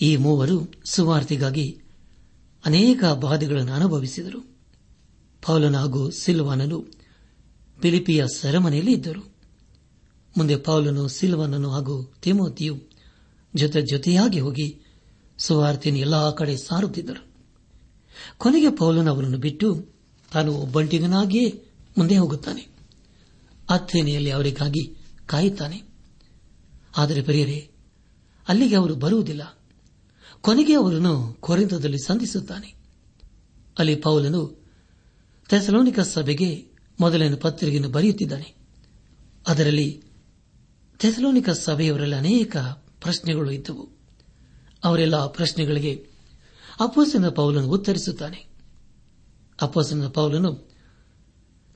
ಈ ಮೂವರು ಸುವಾರ್ತಿಗಾಗಿ ಅನೇಕ ಬಾಧೆಗಳನ್ನು ಅನುಭವಿಸಿದರು. ಪೌಲನ ಹಾಗೂ ಸಿಲ್ವಾನನು ಪಿಲಿಪಿಯ ಸೆರೆಮನೆಯಲ್ಲಿ ಇದ್ದರು. ಮುಂದೆ ಪೌಲನು ಸಿಲ್ವಾನನು ಹಾಗೂ ತಿಮೋತಿಯು ಜೊತೆ ಜೊತೆಯಾಗಿ ಹೋಗಿ ಸುವಾರ್ತೆಯನ್ನು ಎಲ್ಲಾ ಕಡೆ ಸಾರುತ್ತಿದ್ದರು. ಕೊನೆಗೆ ಪೌಲನವರನ್ನು ಬಿಟ್ಟು ತಾನು ಒಬ್ಬಂಟಿಗನಾಗಿಯೇ ಮುಂದೆ ಹೋಗುತ್ತಾನೆ. ಅಥೇನೆಯಲ್ಲಿ ಅವರಿಗಾಗಿ ಕಾಯುತ್ತಾನೆ. ಆದರೆ ಪ್ರಿಯರೇ ಅಲ್ಲಿಗೆ ಅವರು ಬರುವುದಿಲ್ಲ. ಕೊನೆಗೆ ಅವರನ್ನು ಕೊರೆಂತದಲ್ಲಿ ಸಂಧಿಸುತ್ತಾನೆ. ಅಲ್ಲಿ ಪೌಲನು ಥೆಸಲೋನಿಕ ಸಭೆಗೆ ಮೊದಲನೇ ಪತ್ರಿಕೆಯನ್ನು ಬರೆಯುತ್ತಿದ್ದಾನೆ. ಅದರಲ್ಲಿ ಥೆಸಲೋನಿಕ ಸಭೆಯವರಲ್ಲಿ ಅನೇಕ ಪ್ರಶ್ನೆಗಳು ಇದ್ದವು. ಅವರೆಲ್ಲ ಪ್ರಶ್ನೆಗಳಿಗೆ ಅಪ್ಪೋಸನ ಪೌಲನು ಉತ್ತರಿಸುತ್ತಾನೆ. ಅಪ್ಪೋಸನ ಪೌಲನು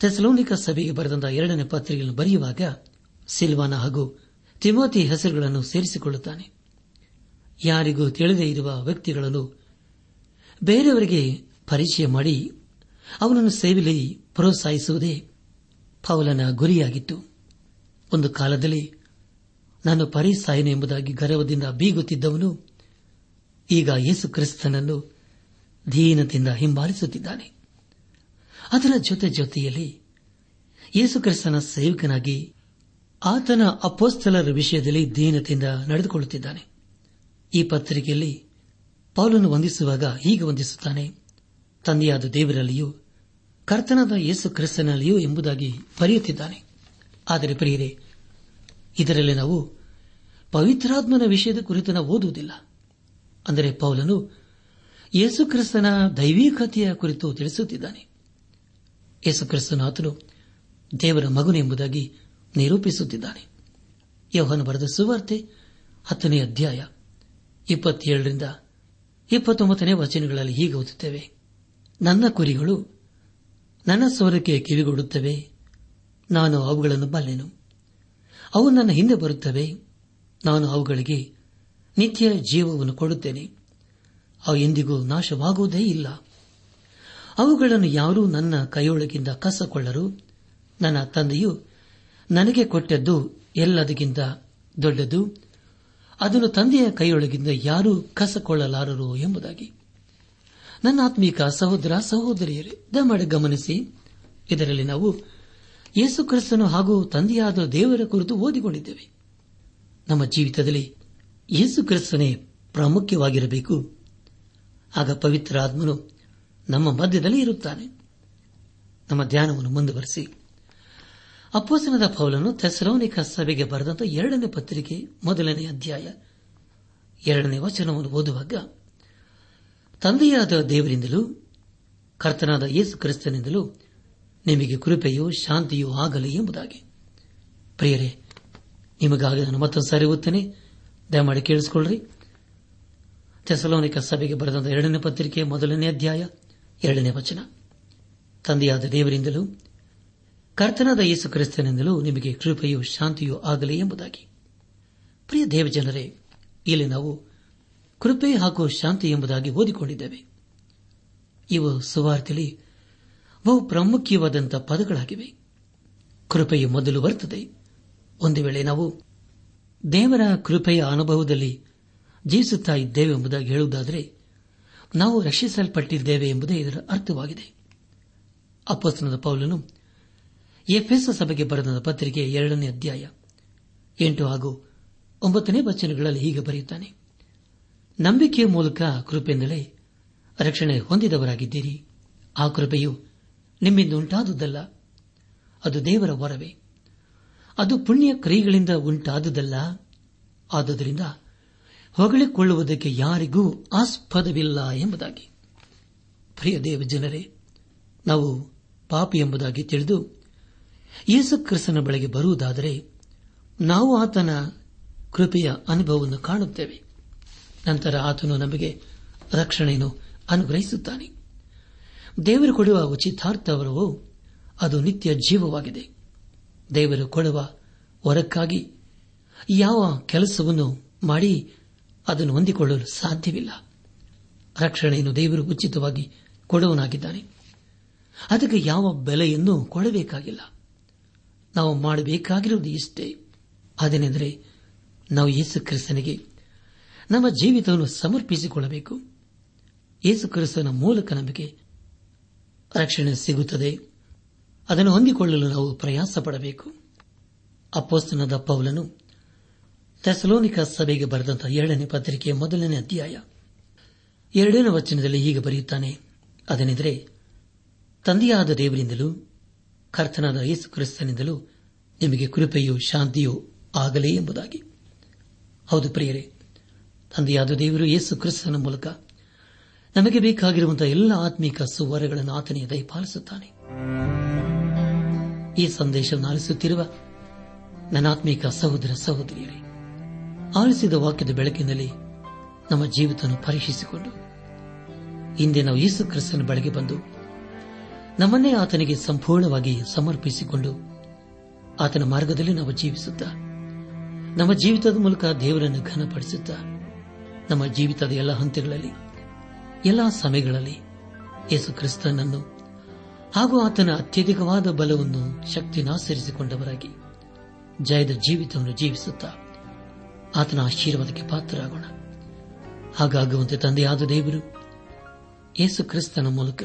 ಥೆಸಲೋನಿಕ ಸಭೆಗೆ ಬರೆದಂತಹ ಎರಡನೇ ಪತ್ರಿಕೆಯನ್ನು ಬರೆಯುವಾಗ ಸಿಲ್ವಾನ ಹಾಗೂ ತಿಮೋತಿ ಹೆಸರುಗಳನ್ನು ಸೇರಿಸಿಕೊಳ್ಳುತ್ತಾನೆ. ಯಾರಿಗೂ ತಿಳಿದೇ ಇರುವ ವ್ಯಕ್ತಿಗಳನ್ನು ಬೇರೆಯವರಿಗೆ ಪರಿಚಯ ಮಾಡಿ ಅವನನ್ನು ಸೇವೆಯಲ್ಲಿ ಪ್ರೋತ್ಸಾಹಿಸುವುದೇ ಪೌಲನ ಗುರಿಯಾಗಿತ್ತು. ಒಂದು ಕಾಲದಲ್ಲಿ ನಾನು ಪರಿಸಾಯನು ಎಂಬುದಾಗಿ ಗರ್ವದಿಂದ ಬೀಗುತ್ತಿದ್ದವನು ಈಗ ಯೇಸು ಕ್ರಿಸ್ತನನ್ನು ದೀನದಿಂದ ಹಿಂಬಾಲಿಸುತ್ತಿದ್ದಾನೆ. ಅದರ ಜೊತೆ ಜೊತೆಯಲ್ಲಿ ಯೇಸು ಕ್ರಿಸ್ತನ ಸೇವಕನಾಗಿ ಆತನ ಅಪೋಸ್ತಲರ ವಿಷಯದಲ್ಲಿ ದೀನತೆಯಿಂದ ನಡೆದುಕೊಳ್ಳುತ್ತಿದ್ದಾನೆ. ಈ ಪತ್ರಿಕೆಯಲ್ಲಿ ಪೌಲನ್ನು ವಂದಿಸುವಾಗ ಹೀಗೆ ವಂದಿಸುತ್ತಾನೆ, ತಂದೆಯಾದ ದೇವರಲ್ಲಿಯೂ ಕರ್ತನಾದ ಯೇಸು ಕ್ರಿಸ್ತನಲ್ಲಿಯೂ ಎಂಬುದಾಗಿ ಬರೆಯುತ್ತಿದ್ದಾನೆ. ಆದರೆ ಪ್ರಿಯರೇ, ಇದರಲ್ಲಿ ನಾವು ಪವಿತ್ರಾತ್ಮನ ವಿಷಯದ ಕುರಿತು ನಾವು ಓದುವುದಿಲ್ಲ. ಅಂದರೆ ಪೌಲನು ಯೇಸು ಕ್ರಿಸ್ತನ ದೈವೀಕತೆಯ ಕುರಿತು ತಿಳಿಸುತ್ತಿದ್ದಾನೆ. ಯೇಸು ಕ್ರಿಸ್ತನ ಆತನು ದೇವರ ಮಗನು ಎಂಬುದಾಗಿ ನಿರೂಪಿಸುತ್ತಿದ್ದಾನೆ. ಯೋಹನ ಬರೆದ ಸುವಾರ್ತೆ ಹತ್ತನೇ ಅಧ್ಯಾಯ ಇಪ್ಪತ್ತೇಳರಿಂದ ಇಪ್ಪತ್ತೊಂಬತ್ತನೇ ವಚನಗಳಲ್ಲಿ ಹೀಗೆ ಓದುತ್ತೇವೆ. ನನ್ನ ಕುರಿಗಳು ನನ್ನ ಸ್ವರಕ್ಕೆ ಕಿವಿಗೊಡುತ್ತವೆ. ನಾನು ಅವುಗಳನ್ನು ಬಲ್ಲೆನು ಅವು ನನ್ನ ಹಿಂದೆ ಬರುತ್ತವೆ. ನಾನು ಅವುಗಳಿಗೆ ನಿತ್ಯ ಜೀವವನ್ನು ಕೊಡುತ್ತೇನೆ. ಅವು ಎಂದಿಗೂ ನಾಶವಾಗುವುದೇ ಇಲ್ಲ. ಅವುಗಳನ್ನು ಯಾರೂ ನನ್ನ ಕೈಯೊಳಗಿಂದ ಕಸಕೊಳ್ಳರು. ನನ್ನ ತಂದೆಯು ನನಗೆ ಕೊಟ್ಟದ್ದು ಎಲ್ಲದಕ್ಕಿಂತ ದೊಡ್ಡದು. ಅದನ್ನು ತಂದೆಯ ಕೈಯೊಳಗಿಂದ ಯಾರೂ ಕಸಕೊಳ್ಳಲಾರರು ಎಂಬುದಾಗಿ. ನನ್ನ ಆತ್ಮೀಕ ಸಹೋದರ, ಸಹೋದರಿಯರೇ, ದಯಮಾಡಿ ಗಮನಿಸಿ. ಇದರಲ್ಲಿ ನಾವು ಯೇಸು ಕ್ರಿಸ್ತನು ಹಾಗೂ ತಂದೆಯಾದ ದೇವರ ಕುರಿತು ಓದಿಕೊಂಡಿದ್ದೇವೆ. ನಮ್ಮ ಜೀವಿತದಲ್ಲಿ ಯೇಸು ಕ್ರಿಸ್ತನೇ ಪ್ರಾಮುಖ್ಯವಾಗಿರಬೇಕು. ಆಗ ಪವಿತ್ರ ಆತ್ಮನು ನಮ್ಮ ಮಧ್ಯದಲ್ಲಿ ಇರುತ್ತಾನೆ. ನಮ್ಮ ಧ್ಯಾನವನ್ನು ಮುಂದುವರೆಸಿ. ಅಪ್ಪೋಸನದ ಪೌಲನು ಥೆಸಲೋನಿಕ ಸಭೆಗೆ ಬರೆದಂತ ಎರಡನೇ ಪತ್ರಿಕೆ ಮೊದಲನೇ ಅಧ್ಯಾಯ ಎರಡನೇ ವಚನವನ್ನು ಓದುವಾಗ, ತಂದೆಯಾದ ದೇವರಿಂದಲೂ ಕರ್ತನಾದ ಯೇಸು ಕ್ರಿಸ್ತನಿಂದಲೂ ನಿಮಗೆ ಕೃಪೆಯೂ ಶಾಂತಿಯೂ ಆಗಲಿ ಎಂಬುದಾಗಿ. ಪ್ರಿಯರೇ ನಿಮಗಾಗಿ ನಾನು ಮತ್ತೊಂದು ಸಾರಿ ಓದ್ತೇನೆ. ದಯಮಾಡಿ ಕೇಳಿಸಿಕೊಳ್ಳ್ರಿ. ತೆಸಲೋನಿಕ ಸಭೆಗೆ ಬರೆದಂತ ಎರಡನೇ ಪತ್ರಿಕೆ ಮೊದಲನೇ ಅಧ್ಯಾಯ ಎರಡನೇ ವಚನ. ತಂದೆಯಾದ ದೇವರಿಂದಲೂ ಕರ್ತನಾದ ಯೇಸು ಕ್ರಿಸ್ತನಿಂದಲೂ ನಿಮಗೆ ಕೃಪೆಯೂ ಶಾಂತಿಯೂ ಆಗಲಿ ಎಂಬುದಾಗಿ. ಪ್ರಿಯ ದೇವಜನರೇ, ಇಲ್ಲಿ ನಾವು ಕೃಪೆ ಹಾಗೂ ಶಾಂತಿ ಎಂಬುದಾಗಿ ಓದಿಕೊಂಡಿದ್ದೇವೆ. ಇವು ಸುವಾರ್ತೆಯಲ್ಲಿ ಬಹು ಪ್ರಾಮುಖ್ಯವಾದಂತಹ ಪದಗಳಾಗಿವೆ. ಕೃಪೆಯು ಮೊದಲು ಬರುತ್ತದೆ. ಒಂದು ವೇಳೆ ನಾವು ದೇವರ ಕೃಪೆಯ ಅನುಭವದಲ್ಲಿ ಜೀವಿಸುತ್ತಾ ಇದ್ದೇವೆ ಎಂಬುದಾಗಿ ಹೇಳುವುದಾದರೆ, ನಾವು ರಕ್ಷಿಸಲ್ಪಟ್ಟಿದ್ದೇವೆ ಎಂಬುದೇ ಇದರ ಅರ್ಥವಾಗಿದೆ. ಅಪ್ಪಸ್ತನದ ಪೌಲನು ಎಫ್ಎಸ್ ಸಭೆಗೆ ಬರೆದ ಪತ್ರಿಕೆ ಎರಡನೇ ಅಧ್ಯಾಯ. ಎಂಟು ಹಾಗೂ ಒಂಬತ್ತನೇ ವಚನಗಳಲ್ಲಿ ಹೀಗೆ ಬರೆಯುತ್ತಾನೆ. ನಂಬಿಕೆಯ ಮೂಲಕ ಕೃಪೆಯಿಂದಲೇ ರಕ್ಷಣೆ ಹೊಂದಿದವರಾಗಿದ್ದೀರಿ. ಆ ಕೃಪೆಯು ನಿಮ್ಮಿಂದ ಉಂಟಾದುದಲ್ಲ. ಅದು ದೇವರ ವರವೇ. ಅದು ಪುಣ್ಯ ಕ್ರಿಯೆಗಳಿಂದ ಉಂಟಾದುದಲ್ಲ. ಆದುದರಿಂದ ಹೊಗಳಿಕೊಳ್ಳುವುದಕ್ಕೆ ಯಾರಿಗೂ ಆಸ್ಪದವಿಲ್ಲ ಎಂಬುದಾಗಿ. ಪ್ರಿಯ ದೇವ ಜನರೇ ನಾವು ಪಾಪಿ ಎಂಬುದಾಗಿ ತಿಳಿದು ಯೇಸು ಕ್ರಿಸ್ತನ ಬಳಿಗೆ ಬರುವುದಾದರೆ ನಾವು ಆತನ ಕೃಪೆಯ ಅನುಭವವನ್ನು ಕಾಣುತ್ತೇವೆ. ನಂತರ ಆತನು ನಮಗೆ ರಕ್ಷಣೆಯನ್ನು ಅನುಗ್ರಹಿಸುತ್ತಾನೆ. ದೇವರು ಕೊಡುವ ಉಚಿತಾರ್ಥವರವು ಅದು ನಿತ್ಯ ಜೀವವಾಗಿದೆ. ದೇವರು ಕೊಡುವ ವರಕ್ಕಾಗಿ ಯಾವ ಕೆಲಸವನ್ನು ಮಾಡಿ ಅದನ್ನು ಹೊಂದಿಕೊಳ್ಳಲು ಸಾಧ್ಯವಿಲ್ಲ. ರಕ್ಷಣೆಯನ್ನು ದೇವರು ಉಚಿತವಾಗಿ ಕೊಡುವನಾಗಿದ್ದಾನೆ ಅದಕ್ಕೆ ಯಾವ ಬೆಲೆಯನ್ನು ಕೊಡಬೇಕಾಗಿಲ್ಲ. ನಾವು ಮಾಡಬೇಕಾಗಿರುವುದು ಇಷ್ಟೇ. ಅದೇನೆಂದರೆ ನಾವು ಯೇಸು ಕ್ರಿಸ್ತನಿಗೆ ನಮ್ಮ ಜೀವಿತವನ್ನು ಸಮರ್ಪಿಸಿಕೊಳ್ಳಬೇಕು. ಯೇಸು ಕ್ರಿಸ್ತನ ಮೂಲಕ ನಮಗೆ ರಕ್ಷಣೆ ಸಿಗುತ್ತದೆ. ಅದನ್ನು ಹೊಂದಿಕೊಳ್ಳಲು ನಾವು ಪ್ರಯಾಸ ಪಡಬೇಕು ಅಪ್ಪೋಸ್ತನದ ಪೌಲನು ಥೆಸಲೋನಿಕ ಸಭೆಗೆ ಬರೆದಂತಹ ಎರಡನೇ ಪತ್ರಿಕೆಯ ಮೊದಲನೇ ಅಧ್ಯಾಯ ಎರಡನೇ ವಚನದಲ್ಲಿ ಹೀಗೆ ಬರೆಯುತ್ತಾನೆ. ಅದನೆಂದರೆ, ತಂದೆಯಾದ ದೇವರಿಂದಲೂ ಕರ್ತನಾದ ಯೇಸು ಕ್ರಿಸ್ತನಿಂದಲೂ ನಿಮಗೆ ಕೃಪೆಯೂ ಶಾಂತಿಯೂ ಆಗಲೇ ಎಂಬುದಾಗಿ. ಹೌದು ಪ್ರಿಯರೇ, ತಂದೆಯಾದ ದೇವರು ಯೇಸು ಕ್ರಿಸ್ತನ ಮೂಲಕ ನಮಗೆ ಬೇಕಾಗಿರುವಂತಹ ಎಲ್ಲ ಆತ್ಮೀಕ ಸುವರಗಳನ್ನು ಆತನೇ ದಯಪಾಲಿಸುತ್ತಾನೆ. ಈ ಸಂದೇಶವನ್ನು ಆಲಿಸುತ್ತಿರುವ ನನ್ನಾತ್ಮೀಕ ಸಹೋದರ ಸಹೋದರಿಯರೇ, ಆಲಿಸಿದ ವಾಕ್ಯದ ಬೆಳಕಿನಲ್ಲಿ ನಮ್ಮ ಜೀವಿತವನ್ನು ಪರೀಕ್ಷಿಸಿಕೊಂಡು, ಹಿಂದೆ ನಾವು ಯೇಸು ಕ್ರಿಸ್ತನ ಬಳಿಗೆ ಬಂದು ನಮ್ಮನ್ನೇ ಆತನಿಗೆ ಸಂಪೂರ್ಣವಾಗಿ ಸಮರ್ಪಿಸಿಕೊಂಡು ಆತನ ಮಾರ್ಗದಲ್ಲಿ ನಾವು ಜೀವಿಸುತ್ತಾ, ನಮ್ಮ ಜೀವಿತದ ಮೂಲಕ ದೇವರನ್ನು ಘನಪಡಿಸುತ್ತ, ನಮ್ಮ ಜೀವಿತದ ಎಲ್ಲ ಹಂತಗಳಲ್ಲಿ, ಎಲ್ಲ ಸಮಯಗಳಲ್ಲಿ ಯೇಸು ಕ್ರಿಸ್ತನನ್ನು ಹಾಗೂ ಆತನ ಅತ್ಯಧಿಕವಾದ ಬಲವನ್ನು ಶಕ್ತಿನಾಸರಿಸಿಕೊಂಡವರಾಗಿ ಜಯದ ಜೀವಿತವನ್ನು ಜೀವಿಸುತ್ತಾ ಆತನ ಆಶೀರ್ವಾದಕ್ಕೆ ಪಾತ್ರರಾಗೋಣ. ಹಾಗಾಗುವಂತೆ ತಂದೆಯಾದ ದೇವರು ಯೇಸು ಕ್ರಿಸ್ತನ ಮೂಲಕ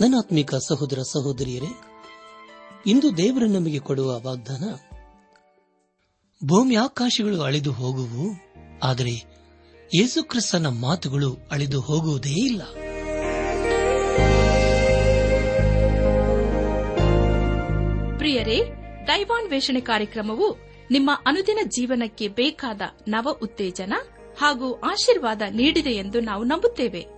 ನನ್ನಾತ್ಮಿಕ ಸಹೋದರ ಸಹೋದರಿಯರೇ, ಇಂದು ದೇವರು ನಮಗೆ ಕೊಡುವ ವಾಗ್ದಾನ, ಭೂಮಿ ಆಕಾಶಗಳು ಅಳಿದು ಹೋಗುವು, ಆದರೆ ಯೇಸುಕ್ರಿಸ್ತನ ಮಾತುಗಳು ಅಳಿದು ಹೋಗುವುದೇ ಇಲ್ಲ. ಪ್ರಿಯರೇ, ದೈವಾನ್ವೇಷಣೆ ಕಾರ್ಯಕ್ರಮವು ನಿಮ್ಮ ಅನುದಿನ ಜೀವನಕ್ಕೆ ಬೇಕಾದ ನವ ಉತ್ತೇಜನ ಹಾಗೂ ಆಶೀರ್ವಾದ ನೀಡಿದೆ ಎಂದು ನಾವು ನಂಬುತ್ತೇವೆ.